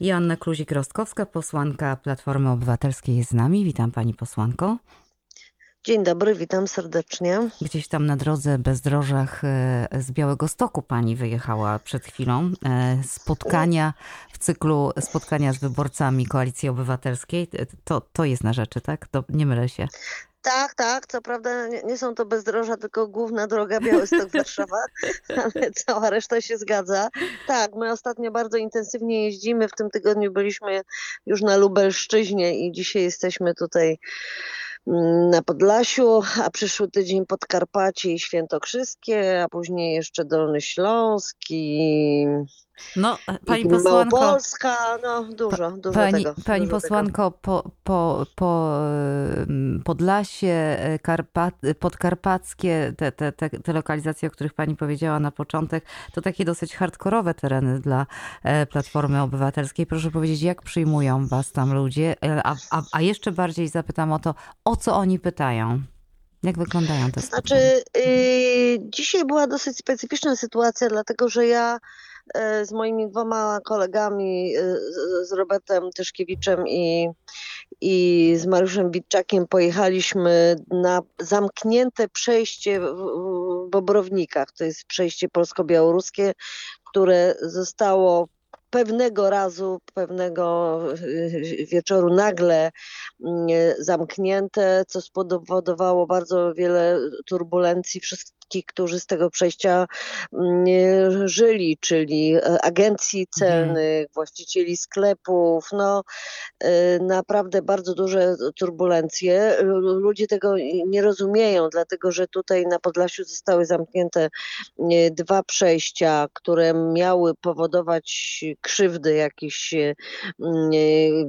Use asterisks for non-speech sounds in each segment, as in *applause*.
Joanna Kluzik-Rostkowska, posłanka Platformy Obywatelskiej jest z nami. Witam pani posłanko. Dzień dobry, witam serdecznie. Gdzieś tam na drodze bezdrożach e, z Białego Stoku pani wyjechała przed chwilą. E, Spotkania w cyklu spotkania z wyborcami Koalicji Obywatelskiej. To, to jest na rzeczy, tak? To nie mylę się. Tak, tak, co prawda nie, nie są to bezdroża, tylko główna droga Białystok-Warszawa, *laughs* ale cała reszta się zgadza. Tak, my ostatnio bardzo intensywnie jeździmy. W tym tygodniu byliśmy już na Lubelszczyźnie i dzisiaj jesteśmy tutaj mm, na Podlasiu, a przyszły tydzień Podkarpacie i Świętokrzyskie, a później jeszcze Dolny Śląsk i No, pani i posłanko. Małopolska, no dużo, dużo Pani, tego. pani dużo tego. posłanko, po, po, po em, Podlasie, e, Karpa, podkarpackie, te, te, te, te lokalizacje, o których pani powiedziała na początek, to takie dosyć hardkorowe tereny dla e, Platformy Obywatelskiej. Proszę powiedzieć, jak przyjmują was tam ludzie? E, A, a, a jeszcze bardziej zapytam o to, o co oni pytają? Jak wyglądają te? Znaczy, yy, dzisiaj była dosyć specyficzna sytuacja, dlatego że ja z moimi dwoma kolegami, yy, z- Robertem Tyszkiewiczem i, i z Mariuszem Witczakiem pojechaliśmy na zamknięte przejście w, Bobrownikach. To jest przejście polsko-białoruskie, które zostało pewnego razu, pewnego yy, wieczoru nagle mm, zamknięte, co spowodowało bardzo wiele turbulencji wszystkich, którzy z tego przejścia mm, żyli, czyli e, agencji celnych, właścicieli sklepów, no e, naprawdę bardzo duże turbulencje. Lu- Ludzie tego nie rozumieją, dlatego że tutaj na Podlasiu zostały zamknięte dwa przejścia, które miały powodować krzywdy jakieś e, mm,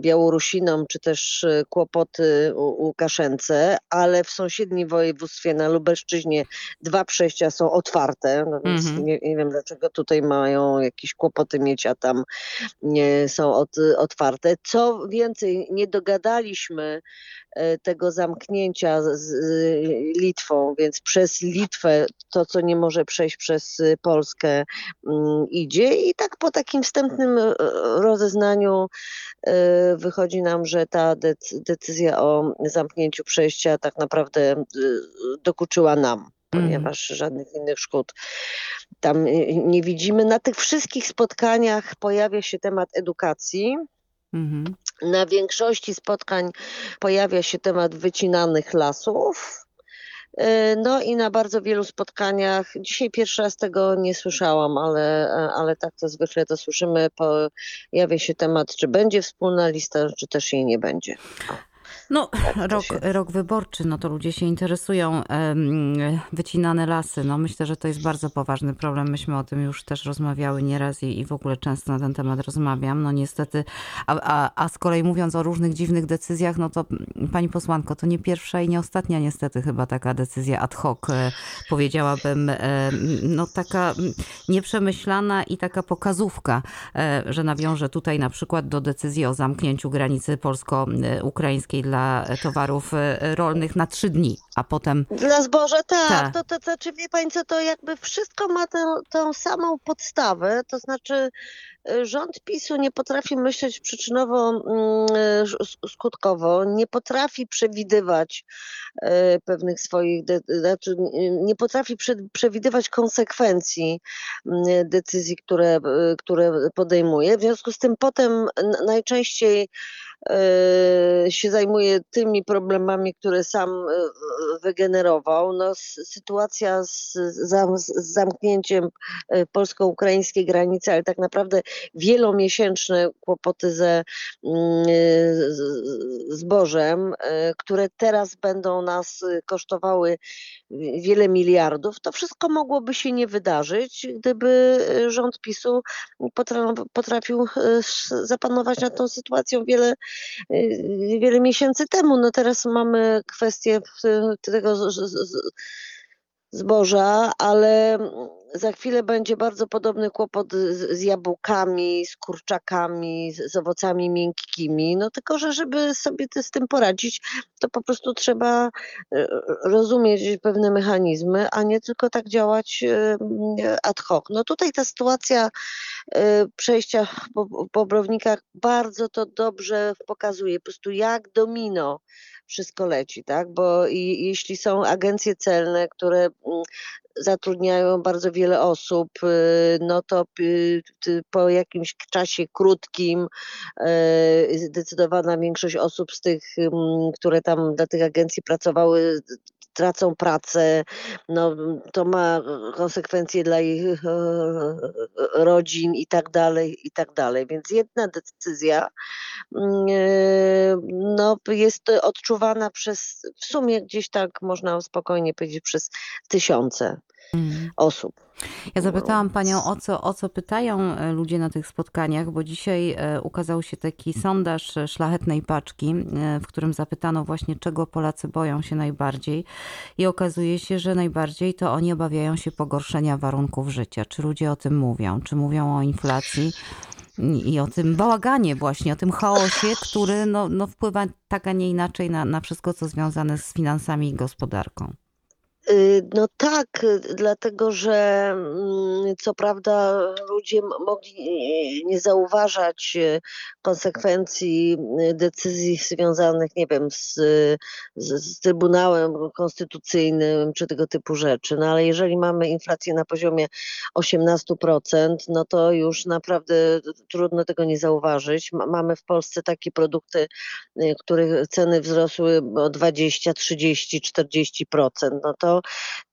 Białorusinom, czy też kłopoty u- Łukaszence, ale w sąsiednim województwie na Lubelszczyźnie dwa przejścia są otwarte, no więc Mhm. nie, nie wiem dlaczego tutaj mają jakieś kłopoty mieć, a tam nie są od, otwarte. Co więcej, nie dogadaliśmy e, tego zamknięcia z z Litwą, więc przez Litwę to, co nie może przejść przez y, Polskę, mm, idzie i tak po takim wstępnym e, rozeznaniu e, wychodzi nam, że ta dec- decyzja o zamknięciu przejścia tak naprawdę y, dokuczyła nam, ponieważ żadnych innych szkód tam y, nie widzimy. Na tych wszystkich spotkaniach pojawia się temat edukacji. Mhm. Na większości spotkań pojawia się temat wycinanych lasów. Y, No i na bardzo wielu spotkaniach, dzisiaj pierwszy raz tego nie słyszałam, ale, ale tak to zwykle to słyszymy, pojawia się temat, czy będzie wspólna lista, czy też jej nie będzie. No, to rok, się- rok wyborczy, no to ludzie się interesują. Wycinane lasy, no myślę, że to jest bardzo poważny problem. Myśmy o tym już też rozmawiały nieraz i, i w ogóle często na ten temat rozmawiam. No niestety, a, a, a z kolei mówiąc o różnych dziwnych decyzjach, no to pani posłanko, to nie pierwsza i nie ostatnia niestety chyba taka decyzja ad hoc, e, powiedziałabym, e, no taka nieprzemyślana i taka pokazówka, e, że nawiążę tutaj na przykład do decyzji o zamknięciu granicy polsko-ukraińskiej dla towarów e, rolnych na trzy dni, a potem Dla zboża tak, Tak. To, to, to czy wie pani co, to jakby wszystko ma tę, tą samą podstawę, to znaczy y, rząd PiSu nie potrafi myśleć przyczynowo-skutkowo, nie potrafi przewidywać pewnych swoich, znaczy nie potrafi prze- przewidywać konsekwencji y, decyzji, które, które podejmuje. W związku z tym potem najczęściej e, się zajmuje tymi problemami, które sam e, wygenerował. No, sytuacja z, zam- z zamknięciem e, polsko-ukraińskiej granicy, ale tak naprawdę wielomiesięczne kłopoty ze mm, e, zbożem, e, które teraz będą nas e, kosztowały wiele miliardów, to wszystko mogłoby się nie wydarzyć, gdyby e, rząd PiSu potra- potrafił e, zapanować nad tą sytuacją wiele wiele miesięcy temu. No teraz mamy kwestię y, tego zboża, ale za chwilę będzie bardzo podobny kłopot z, z jabłkami, z kurczakami, z, z, owocami miękkimi. No tylko, że żeby sobie z tym poradzić, to po prostu trzeba e, rozumieć pewne mechanizmy, a nie tylko tak działać e, ad hoc. No tutaj ta sytuacja e, przejścia po, po bardzo to dobrze pokazuje, po prostu jak domino wszystko leci, tak? Bo i, jeśli są agencje celne, które mm, zatrudniają bardzo wiele osób, y, no to y, po jakimś czasie krótkim y, zdecydowana większość osób z tych, mm, które tam dla tych agencji pracowały, tracą pracę, no, to ma konsekwencje dla ich e, rodzin i tak dalej, i tak dalej. Więc jedna decyzja mm, e, no, jest odczuwana przez, w sumie gdzieś tak można spokojnie powiedzieć, przez tysiące mm. osób. Ja zapytałam panią, o co, o co pytają e, ludzie na tych spotkaniach, bo dzisiaj e, ukazał się taki sondaż e, szlachetnej paczki, w którym zapytano właśnie, czego Polacy boją się najbardziej. I okazuje się, że najbardziej to oni obawiają się pogorszenia warunków życia. Czy ludzie o tym mówią? Czy mówią o inflacji? i o tym bałaganie właśnie, o tym chaosie, który no, no wpływa tak, a nie inaczej na, na wszystko, co związane z finansami i gospodarką. Y, no tak, dlatego że mm, co prawda ludzie mogli nie zauważać y, konsekwencji y, decyzji związanych, nie wiem, z, z, z, Trybunałem Konstytucyjnym czy tego typu rzeczy, no ale jeżeli mamy inflację na poziomie 18%, no to już naprawdę trudno tego nie zauważyć. Mamy w Polsce takie produkty, których ceny wzrosły o 20, 30, 40%, no to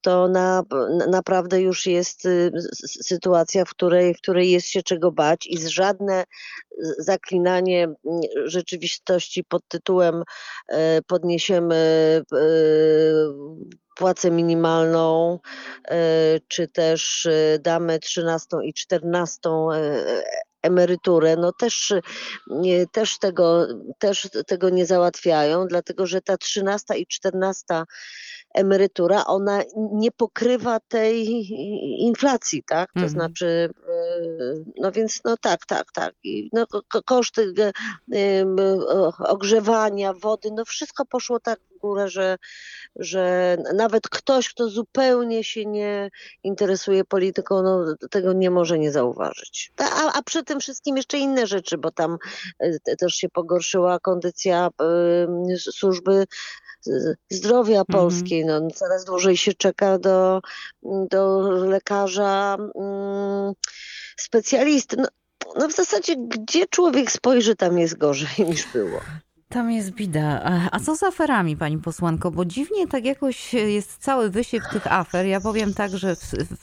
to, na, naprawdę już jest y, sytuacja, w której, w której jest się czego bać i żadne zaklinanie rzeczywistości pod tytułem e, podniesiemy e, płacę minimalną, e, czy też damy 13 i 14 emeryturę, no też, też, tego, też tego nie załatwiają, dlatego że ta 13 i 14 emerytura, ona nie pokrywa tej inflacji, tak? To mhm. znaczy, e, no więc no tak, tak, tak. I no, koszty ogrzewania, wody, no wszystko poszło tak w górę, że, że nawet ktoś, kto zupełnie się nie interesuje polityką, no, tego nie może nie zauważyć. A, a przy tym wszystkim jeszcze inne rzeczy, bo tam e, też się pogorszyła kondycja służby zdrowia mhm. polskiej. No, coraz dłużej się czeka do, do lekarza mm, specjalisty. No, no w zasadzie, gdzie człowiek spojrzy, tam jest gorzej niż było. Tam jest bida. A co z aferami, pani posłanko? Bo dziwnie tak jakoś jest cały wysiek tych afer. Ja powiem tak, że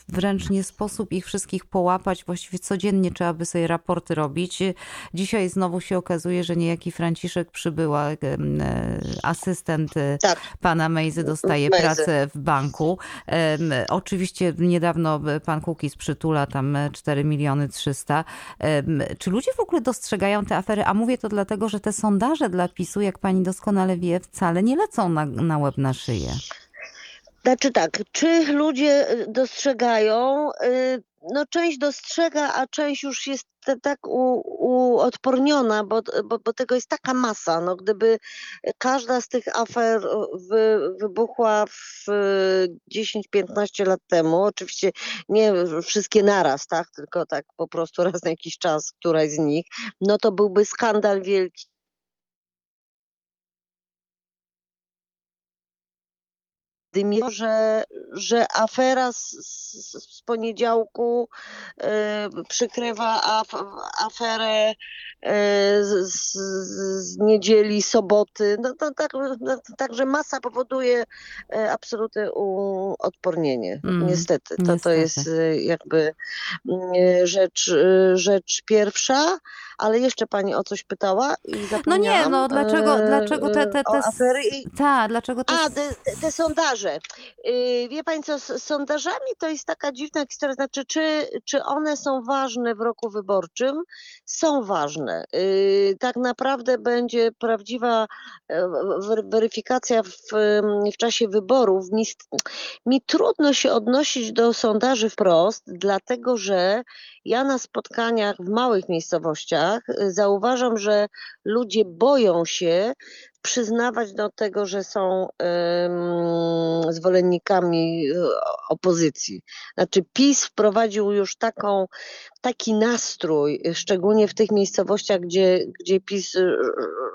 wręcz nie sposób ich wszystkich połapać. Właściwie codziennie trzeba by sobie raporty robić. Dzisiaj znowu się okazuje, że niejaki Franciszek przybyła, e, asystent e, tak. pana Mejzy dostaje Mejzy. pracę w banku. Oczywiście niedawno pan Kukis przytula tam 4 miliony 300. Czy ludzie w ogóle dostrzegają te afery? A mówię to dlatego, że te sondaże dla PiSu, jak pani doskonale wie, wcale nie lecą na, na łeb na szyję. Znaczy tak, czy ludzie y, dostrzegają? Y, no część dostrzega, a część już jest tak uodporniona, bo, bo, bo, tego jest taka masa. No, gdyby każda z tych afer wy, wybuchła w 10-15 lat temu, oczywiście nie wszystkie naraz, tak, tylko tak po prostu raz na jakiś czas któraś z nich, no to byłby skandal wielki dymie, że, że afera z, z, z poniedziałku y, przykrywa af, aferę y, z, z, niedzieli, soboty. No to tak, no, także masa powoduje y, absolutne odpornienie. Mm, niestety. To, niestety. to jest jakby rzecz, rzecz pierwsza. Ale jeszcze pani o coś pytała i No nie, no dlaczego, E, dlaczego te, te, te, afery i ta, dlaczego te, a, te, te, sondaże. Yy, Wie Pani co, z sondażami to jest taka dziwna historia, znaczy czy, czy one są ważne w roku wyborczym? Są ważne. Yy, Tak naprawdę będzie prawdziwa e, wer- weryfikacja w, w czasie wyborów. Mi, mi trudno się odnosić do sondaży wprost, dlatego że ja na spotkaniach w małych miejscowościach y, zauważam, że ludzie boją się przyznawać do tego, że są em, zwolennikami y, opozycji. Znaczy PiS wprowadził już taką, taki nastrój, y, szczególnie w tych miejscowościach, gdzie, gdzie PiS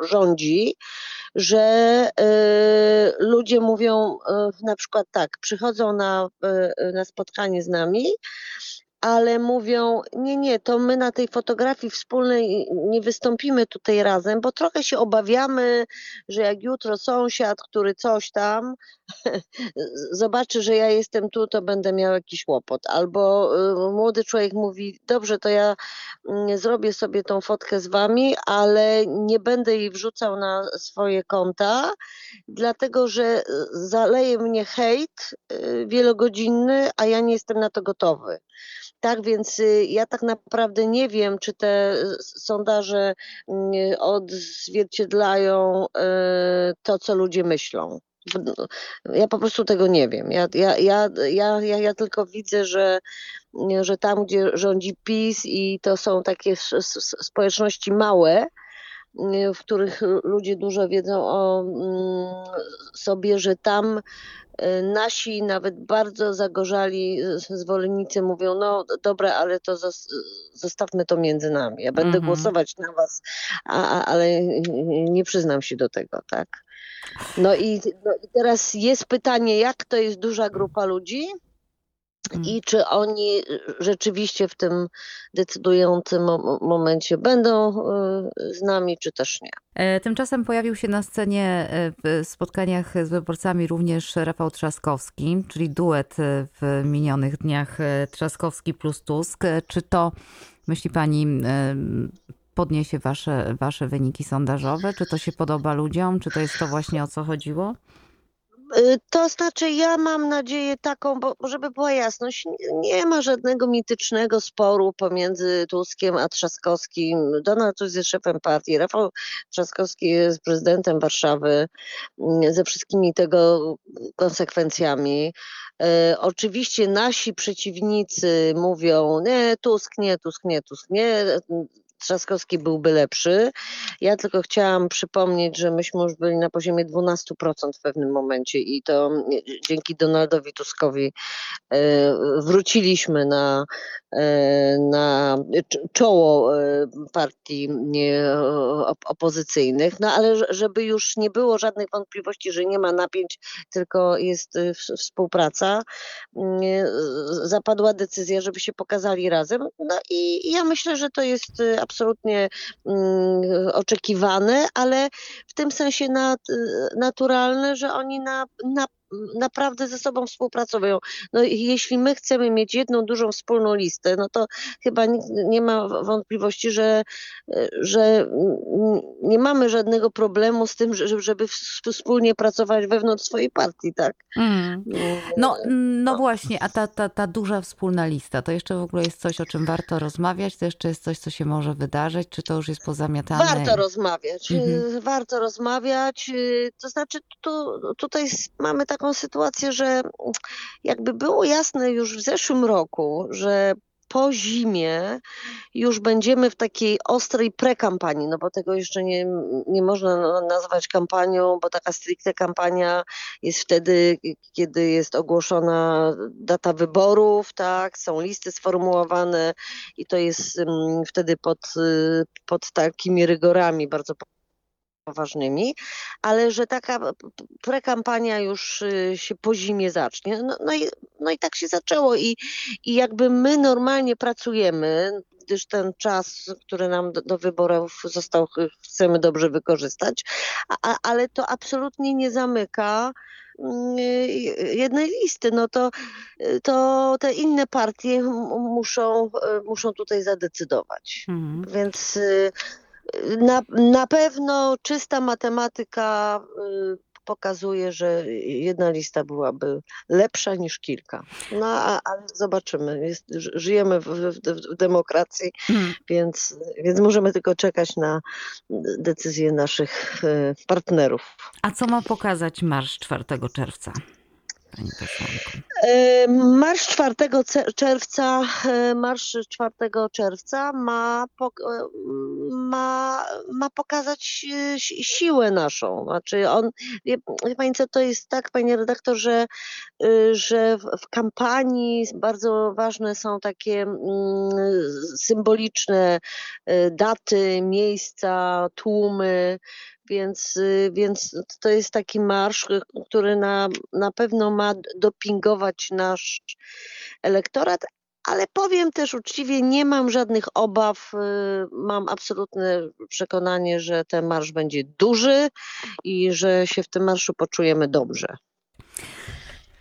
rządzi, że y, ludzie mówią y, na przykład tak, przychodzą na, y, na spotkanie z nami, ale mówią, nie, nie, to my na tej fotografii wspólnej nie wystąpimy tutaj razem, bo trochę się obawiamy, że jak jutro sąsiad, który coś tam, *laughs* zobaczy, że ja jestem tu, to będę miał jakiś łopot. Albo y, młody człowiek mówi, dobrze, to ja mm, zrobię sobie tą fotkę z wami, ale nie będę jej wrzucał na swoje konta, dlatego że y, zaleje mnie hejt y, wielogodzinny, a ja nie jestem na to gotowy. Tak więc y, ja tak naprawdę nie wiem, czy te y, sondaże y, odzwierciedlają y, to, co ludzie myślą. W- Ja po prostu tego nie wiem. Ja, ja, ja, ja, ja, tylko widzę, że, że tam, gdzie rządzi PiS i to są takie społeczności małe, w których ludzie dużo wiedzą o mm, sobie, że tam y, nasi nawet bardzo zagorzali y, zwolennicy mówią, no dobra, ale to zos- zostawmy to między nami. Ja będę Mhm. głosować na was, a, a, ale nie przyznam się do tego, tak? No i, no i teraz jest pytanie, jak to jest duża grupa ludzi. I czy oni rzeczywiście w tym decydującym mo- momencie będą y, z nami, czy też nie. E, Tymczasem pojawił się na scenie e, w spotkaniach z wyborcami również Rafał Trzaskowski, czyli duet e, w minionych dniach Trzaskowski plus Tusk. Czy to, myśli pani, podniesie wasze, wasze wyniki sondażowe? Czy to się podoba ludziom? Czy to jest to właśnie o co chodziło? Y, To znaczy, ja mam nadzieję taką, bo żeby była jasność, nie, ma żadnego mitycznego sporu pomiędzy Tuskiem a Trzaskowskim. Donald Tusk jest szefem partii, Rafał Trzaskowski jest prezydentem Warszawy mm, ze wszystkimi tego konsekwencjami. E, Oczywiście nasi przeciwnicy mówią, nie, Tusk nie, Tusk nie, Tusk nie. Trzaskowski byłby lepszy. Ja tylko chciałam przypomnieć, że myśmy już byli na poziomie 12% w pewnym momencie i to mm, dzięki Donaldowi Tuskowi e, wróciliśmy na, e, na cz- czoło partii opozycyjnych. No ale żeby już nie było żadnych wątpliwości, że nie ma napięć, tylko jest współpraca, zapadła decyzja, żeby się pokazali razem. No i ja myślę, że to jest absolutnie mm, oczekiwane, ale w tym sensie nat, naturalne, że oni na, na, naprawdę ze sobą współpracują. No i jeśli my chcemy mieć jedną dużą wspólną listę, no to chyba nikt nie ma wątpliwości, że, że nie mamy żadnego problemu z tym, że- żeby wspólnie pracować wewnątrz swojej partii, tak? Mm. No, no właśnie, a ta, ta, ta duża wspólna lista, to jeszcze w ogóle jest coś, o czym warto rozmawiać? To jeszcze jest coś, co się może wydarzyć? Czy to już jest pozamiatane? Warto rozmawiać, Mhm. warto rozmawiać. To znaczy, tu, tutaj mamy taką sytuację, że jakby było jasne już w zeszłym roku, że po zimie już będziemy w takiej ostrej prekampanii, no bo tego jeszcze nie, nie można nazwać kampanią, bo taka stricte kampania jest wtedy, kiedy jest ogłoszona data wyborów, tak, są listy sformułowane i to jest mm, wtedy pod, y, pod takimi rygorami bardzo poważnymi, ale że taka prekampania już y, się po zimie zacznie. No, no, i, no i tak się zaczęło i, i jakby my normalnie pracujemy, gdyż ten czas, który nam do, do wyborów został, ch- chcemy dobrze wykorzystać, a, ale to absolutnie nie zamyka mm, jednej listy, no to, to te inne partie muszą, muszą tutaj zadecydować. Mhm. Więc na, na pewno czysta matematyka pokazuje, że jedna lista byłaby lepsza niż kilka. No ale zobaczymy. Jest, żyjemy w, w, w demokracji, hmm. więc, więc możemy tylko czekać na decyzje naszych e, partnerów. A co ma pokazać marsz 4 czerwca? Pani? E, marsz 4 czerwca, e, marsz 4 czerwca ma, e, ma, ma pokazać siłę naszą. Znaczy on, wie, pani co, to jest tak, panie redaktor, że, że w kampanii bardzo ważne są takie mm, symboliczne daty, miejsca, tłumy, więc, y, więc to jest taki marsz, który na, na pewno ma dopingować nasz elektorat, ale powiem też uczciwie, nie mam żadnych obaw. Y, mam absolutne przekonanie, że ten marsz będzie duży i że się w tym marszu poczujemy dobrze.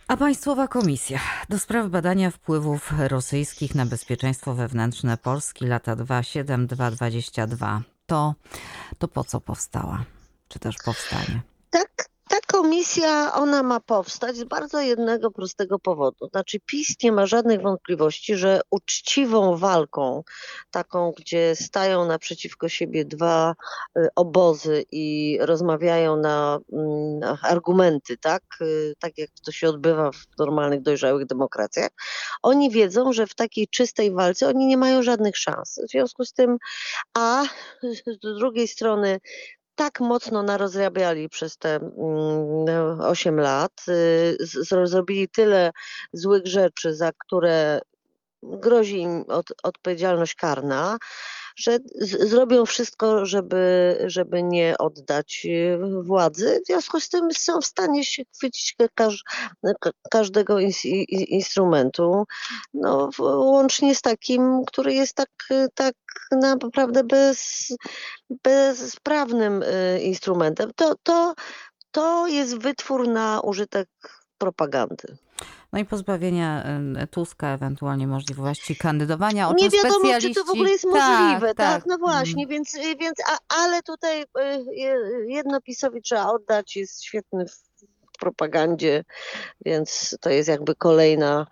A Państwowa Komisja do spraw badania wpływów rosyjskich na bezpieczeństwo wewnętrzne Polski lata 27-2022 to, to po co powstała? Czy też powstanie? Tak, ta komisja, ona ma powstać z bardzo jednego prostego powodu. Znaczy PiS nie ma żadnych wątpliwości, że uczciwą walką, taką, gdzie stają naprzeciwko siebie dwa y, obozy i rozmawiają na, mm, na argumenty, tak? Y, tak jak to się odbywa w normalnych, dojrzałych demokracjach, oni wiedzą, że w takiej czystej walce oni nie mają żadnych szans. W związku z tym, a z drugiej strony tak mocno narozrabiali przez te 8 mm, lat, y, zrobili tyle złych rzeczy, za które grozi im od, odpowiedzialność karna, że z, zrobią wszystko, żeby, żeby nie oddać y, władzy. W związku z tym są w stanie się chwycić każ, każdego instrumentu, no, łącznie z takim, który jest tak, tak naprawdę bez, bezprawnym y, instrumentem. To, to, to jest wytwór na użytek propagandy. No i pozbawienia Tuska ewentualnie możliwości kandydowania. O nie wiadomo, specjaliści... czy to w ogóle jest możliwe, tak? tak? No właśnie, mm. więc, więc a, ale tutaj y, jedno PiSowi trzeba oddać, jest świetny w propagandzie, więc to jest jakby kolejna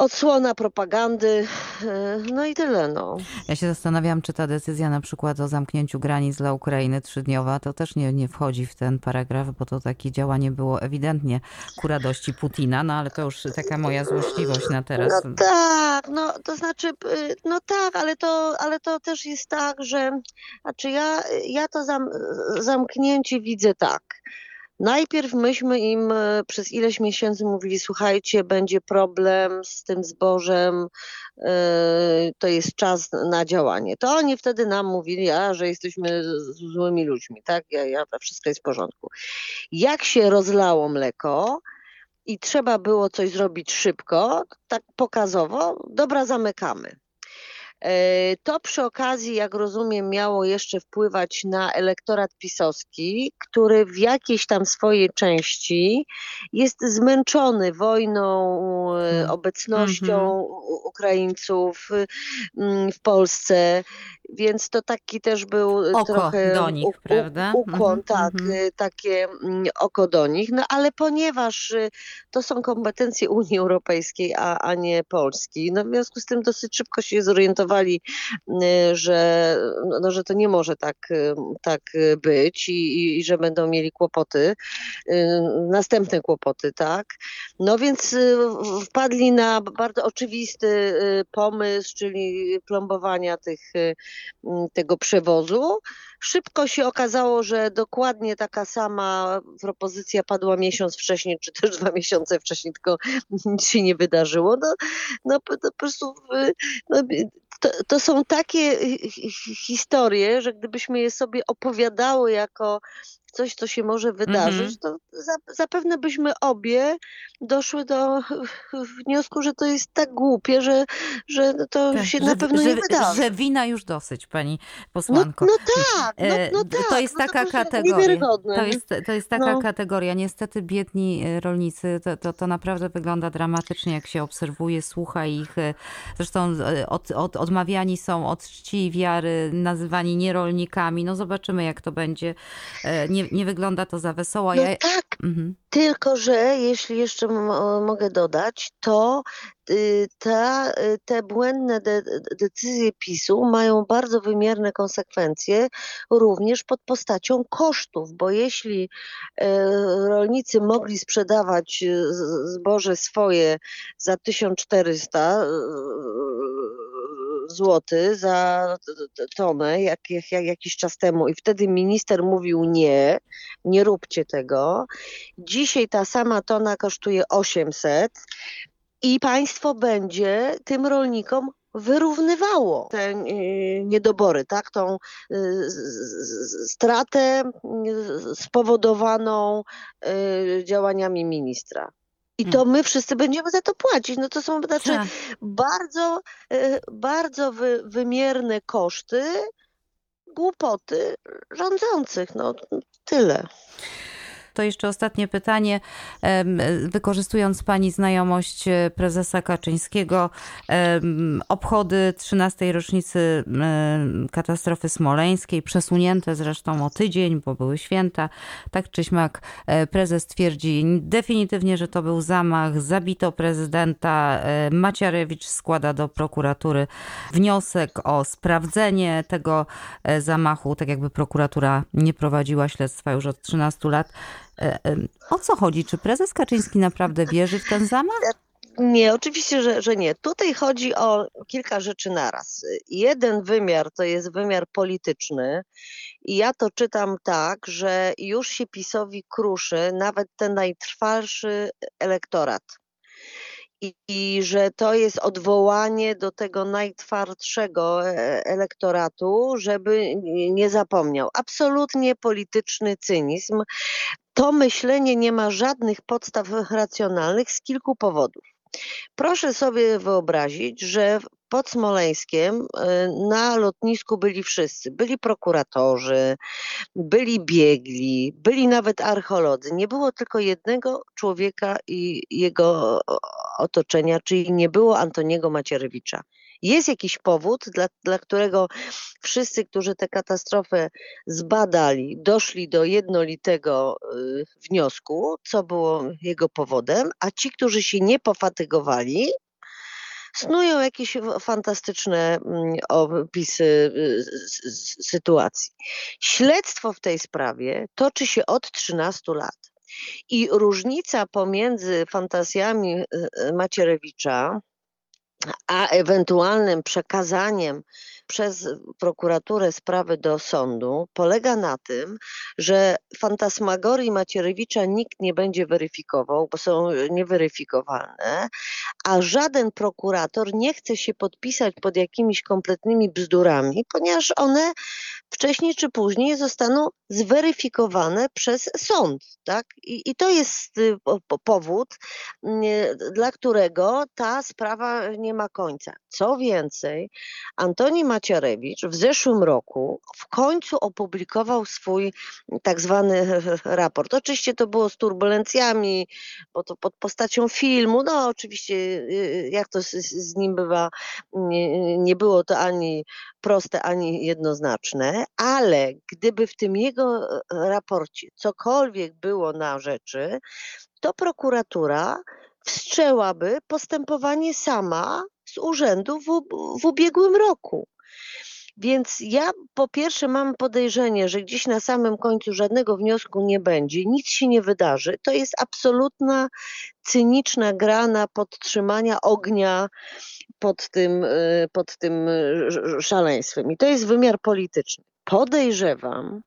odsłona propagandy, e, no i tyle. No. Ja się zastanawiam, czy ta decyzja na przykład o zamknięciu granic dla Ukrainy trzydniowa, to też nie, nie wchodzi w ten paragraf, bo to takie działanie było ewidentnie ku radości Putina, no ale to już taka moja złośliwość na teraz. No tak, no to znaczy, y, no tak, ale to, ale to też jest tak, że znaczy ja, ja to zam, zamknięcie widzę tak Najpierw myśmy im e, przez ileś miesięcy mówili, słuchajcie, będzie problem z tym zbożem, e, to jest czas na działanie. To oni wtedy nam mówili, a, że jesteśmy złymi ludźmi, tak? Ja, ja, wszystko jest w porządku. Jak się rozlało mleko, i trzeba było coś zrobić szybko, tak pokazowo, dobra, zamykamy. E, to przy okazji, jak rozumiem, miało jeszcze wpływać na elektorat pisowski, który w jakiejś tam swojej części jest zmęczony wojną, e, hmm. obecnością mm -hmm. Ukraińców mm, w Polsce, więc to taki też był oko trochę do nich, u, prawda? ukłon, mm -hmm. tak, mhm. takie mm, oko do nich. No ale ponieważ to są kompetencje Unii Europejskiej, a, a nie Polski, no w związku z tym dosyć szybko się zorientowali, y, że, no, że to nie może tak, y, tak być i, i że będą mieli kłopoty, następne kłopoty, tak. No więc wpadli na bardzo oczywisty pomysł, czyli plombowania tych tego przewozu. Szybko się okazało, że dokładnie taka sama propozycja padła miesiąc wcześniej, czy też dwa miesiące wcześniej, tylko nic się nie wydarzyło. No, no po prostu no, to, to, są takie historie, że gdybyśmy je sobie opowiadały jako coś, co się może wydarzyć, to za, zapewne byśmy obie doszły do *laughs* wniosku, że to jest tak głupie, że, że to Tak, się że, na pewno że, nie wydarzy. że wina już dosyć, pani No, posłanko. no tak, no, E, no to tak. jest no taka to kategoria. Niewiarygodne. To nie? jest, to jest taka No. kategoria. Niestety biedni e, rolnicy, to, to, to naprawdę wygląda dramatycznie, jak się obserwuje, słucha ich. e, Zresztą od, od, odmawiani są od czci i wiary, nazywani nierolnikami. No zobaczymy, jak to będzie. E, Nie, nie wygląda to za wesoło. No Ja... tak, Mhm. Tylko, że jeśli jeszcze mogę dodać, to y, ta, y, te błędne de, de- decyzje PiSu mają bardzo wymierne konsekwencje również pod postacią kosztów, bo jeśli e, rolnicy mogli sprzedawać z- zboże swoje za 1400 zł za tonę jak, jak, jak jakiś czas temu i wtedy minister mówił nie, nie róbcie tego, Dzisiaj ta sama tona kosztuje 800 i państwo będzie tym rolnikom wyrównywało te y, niedobory, tak? Tą y, stratę y, spowodowaną działaniami ministra. I to my wszyscy będziemy za to płacić. No to są znaczy Tak. bardzo, y, bardzo wy, wymierne koszty głupoty rządzących. No tyle. To jeszcze ostatnie pytanie. Wykorzystując Pani znajomość e, prezesa Kaczyńskiego, obchody 13. rocznicy katastrofy smoleńskiej, przesunięte zresztą o tydzień, bo były święta, tak czy śmak e, prezes twierdzi definitywnie, że to był zamach, zabito prezydenta. E, Maciarewicz składa do prokuratury wniosek o sprawdzenie tego zamachu, tak jakby prokuratura nie prowadziła śledztwa już od 13 lat. E, O co chodzi? Czy prezes Kaczyński naprawdę wierzy w ten zamach? Nie, oczywiście, że, że nie. Tutaj chodzi o kilka rzeczy naraz. Jeden wymiar to jest wymiar polityczny i ja to czytam tak, że już się PiSowi kruszy nawet ten najtrwalszy elektorat. I, I że to jest odwołanie do tego najtwardszego e, elektoratu, żeby nie- zapomniał. Absolutnie polityczny cynizm. To myślenie nie ma żadnych podstaw racjonalnych z kilku powodów. Proszę sobie wyobrazić, że pod Smoleńskiem y, na lotnisku byli wszyscy. Byli prokuratorzy, byli biegli, byli nawet archeolodzy. Nie było tylko jednego człowieka i jego otoczenia, czyli nie było Antoniego Macierewicza. Jest jakiś powód, dla, dla którego wszyscy, którzy tę katastrofę zbadali, doszli do jednolitego y, wniosku, co było jego powodem, a ci, którzy się nie pofatygowali, snują jakieś fantastyczne mm, opisy y, sytuacji. Śledztwo w tej sprawie toczy się od 13 lat. I różnica pomiędzy fantazjami y, y, Macierewicza a ewentualnym przekazaniem przez prokuraturę sprawy do sądu polega na tym, że fantasmagorii Macierewicza nikt nie będzie weryfikował, bo są nieweryfikowalne, a żaden prokurator nie chce się podpisać pod jakimiś kompletnymi bzdurami, ponieważ one wcześniej czy później zostaną zweryfikowane przez sąd. Tak? I, i to jest y, po- po- powód, nie, dla którego ta sprawa nie ma końca. Co więcej, Antoni Macierewicz w zeszłym roku w końcu opublikował swój tak zwany *laughs* raport. Oczywiście to było z turbulencjami, bo to pod postacią filmu, no oczywiście y, jak to z, z nim bywa, nie, nie było to ani proste, ani jednoznaczne, ale gdyby w tym jego e, raporcie cokolwiek było na rzeczy, to prokuratura wszczęłaby postępowanie sama z urzędu w, w ubiegłym roku. Więc ja po pierwsze mam podejrzenie, że gdzieś na samym końcu żadnego wniosku nie będzie, nic się nie wydarzy. To jest absolutna cyniczna gra na podtrzymania ognia pod tym, y, pod tym y, sz- szaleństwem. I to jest wymiar polityczny. Podejrzewam,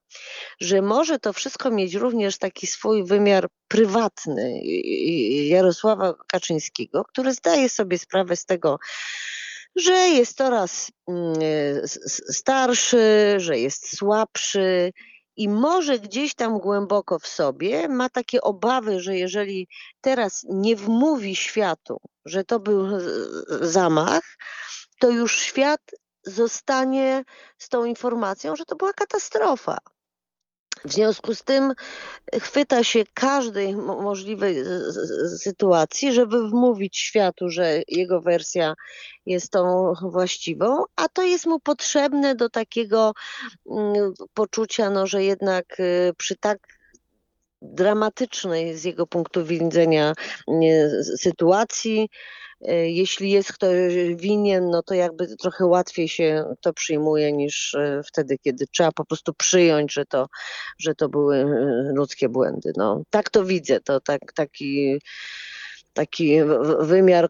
że może to wszystko mieć również taki swój wymiar prywatny y, Jarosława Kaczyńskiego, który zdaje sobie sprawę z tego, że jest coraz mm, starszy, że jest słabszy i może gdzieś tam głęboko w sobie ma takie obawy, że jeżeli teraz nie wmówi światu, że to był zamach, to już świat zostanie z tą informacją, że to była katastrofa. W związku z tym chwyta się każdej możliwej sytuacji, żeby wmówić światu, że jego wersja jest tą właściwą, a to jest mu potrzebne do takiego mm, poczucia, no, że jednak y, przy tak dramatycznej z jego punktu widzenia sytuacji, E, jeśli jest ktoś winien, no to jakby trochę łatwiej się to przyjmuje niż e, wtedy, kiedy trzeba po prostu przyjąć, że to, że to były e, ludzkie błędy. No, tak to widzę, to tak, taki taki wymiar,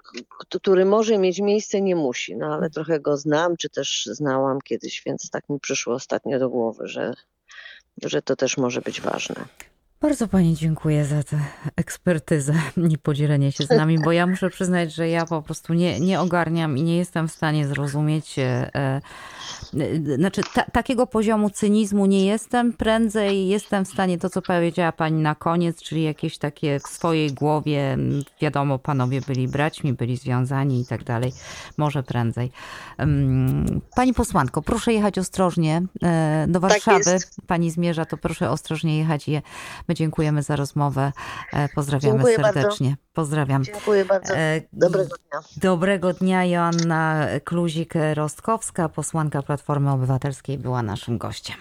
który może mieć miejsce, nie musi, no ale trochę go znam, czy też znałam kiedyś, więc tak mi przyszło ostatnio do głowy, że, że to też może być ważne. Bardzo Pani dziękuję za tę ekspertyzę *laughs* i podzielenie się z nami, bo ja muszę przyznać, że ja po prostu nie, nie ogarniam i nie jestem w stanie zrozumieć. E, e, znaczy, ta, takiego poziomu cynizmu nie jestem. Prędzej jestem w stanie to, co powiedziała Pani na koniec, czyli jakieś takie w swojej głowie, wiadomo, panowie byli braćmi, byli związani i tak dalej. Może prędzej. Pani posłanko, proszę jechać ostrożnie e, do tak Warszawy. Tak Pani zmierza, to proszę ostrożnie jechać. My dziękujemy za rozmowę. Pozdrawiamy Dziękuję serdecznie. Bardzo. Pozdrawiam. Dziękuję bardzo. Dobrego dnia. Dobrego dnia. Joanna Kluzik-Rostkowska, posłanka Platformy Obywatelskiej, była naszym gościem.